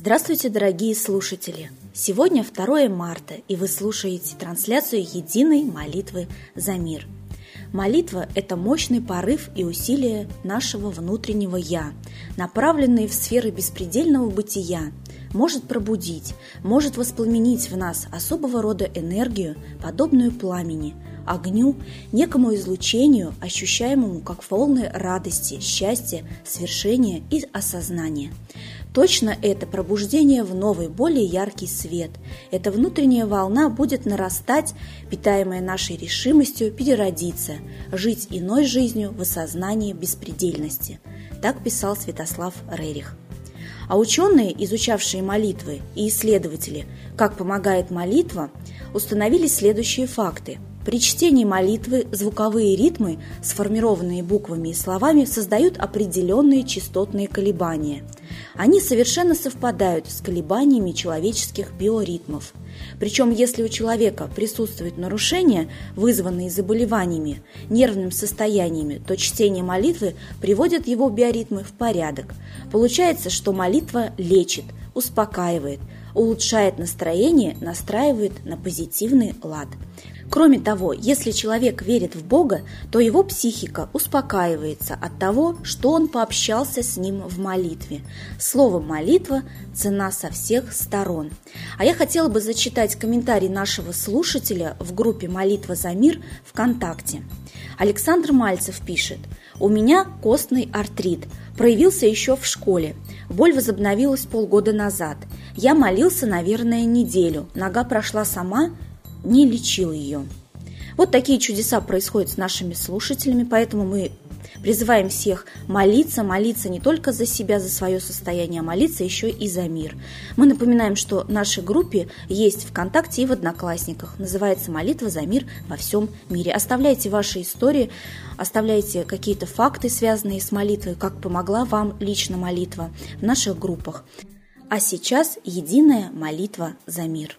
Здравствуйте, дорогие слушатели! Сегодня 2 марта, и вы слушаете трансляцию единой молитвы за мир. Молитва – это мощный порыв и усилия нашего внутреннего «я», направленные в сферы беспредельного бытия, может пробудить, может воспламенить в нас особого рода энергию, подобную пламени, огню, некому излучению, ощущаемому как волны радости, счастья, свершения и осознания – Точно это пробуждение в новый, более яркий свет. Эта внутренняя волна будет нарастать, питаемая нашей решимостью переродиться, жить иной жизнью в осознании беспредельности. Так писал Святослав Рерих. А ученые, изучавшие молитвы, и исследователи, как помогает молитва, установили следующие факты – при чтении молитвы звуковые ритмы, сформированные буквами и словами, создают определенные частотные колебания. Они совершенно совпадают с колебаниями человеческих биоритмов. Причем, если у человека присутствуют нарушения, вызванные заболеваниями, нервными состояниями, то чтение молитвы приводит его биоритмы в порядок. Получается, что молитва лечит, успокаивает, улучшает настроение, настраивает на позитивный лад. Кроме того, если человек верит в Бога, то его психика успокаивается от того, что он пообщался с ним в молитве. Слово «молитва» – цена со всех сторон. А я хотела бы зачитать комментарий нашего слушателя в группе «Молитва за мир» ВКонтакте. Александр Мальцев пишет «У меня костный артрит, проявился еще в школе. Боль возобновилась полгода назад. Я молился, наверное, неделю. Нога прошла сама, не лечил ее. Вот такие чудеса происходят с нашими слушателями, поэтому мы призываем всех молиться, молиться не только за себя, за свое состояние, а молиться еще и за мир. Мы напоминаем, что в нашей группе есть ВКонтакте и в Одноклассниках. Называется «Молитва за мир во всем мире». Оставляйте ваши истории, оставляйте какие-то факты, связанные с молитвой, как помогла вам лично молитва в наших группах. А сейчас единая молитва за мир.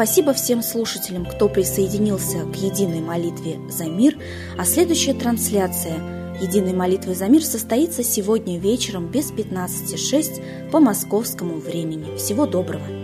Спасибо всем слушателям, кто присоединился к единой молитве за мир, а следующая трансляция единой молитвы за мир состоится сегодня вечером без 15.06 по московскому времени. Всего доброго!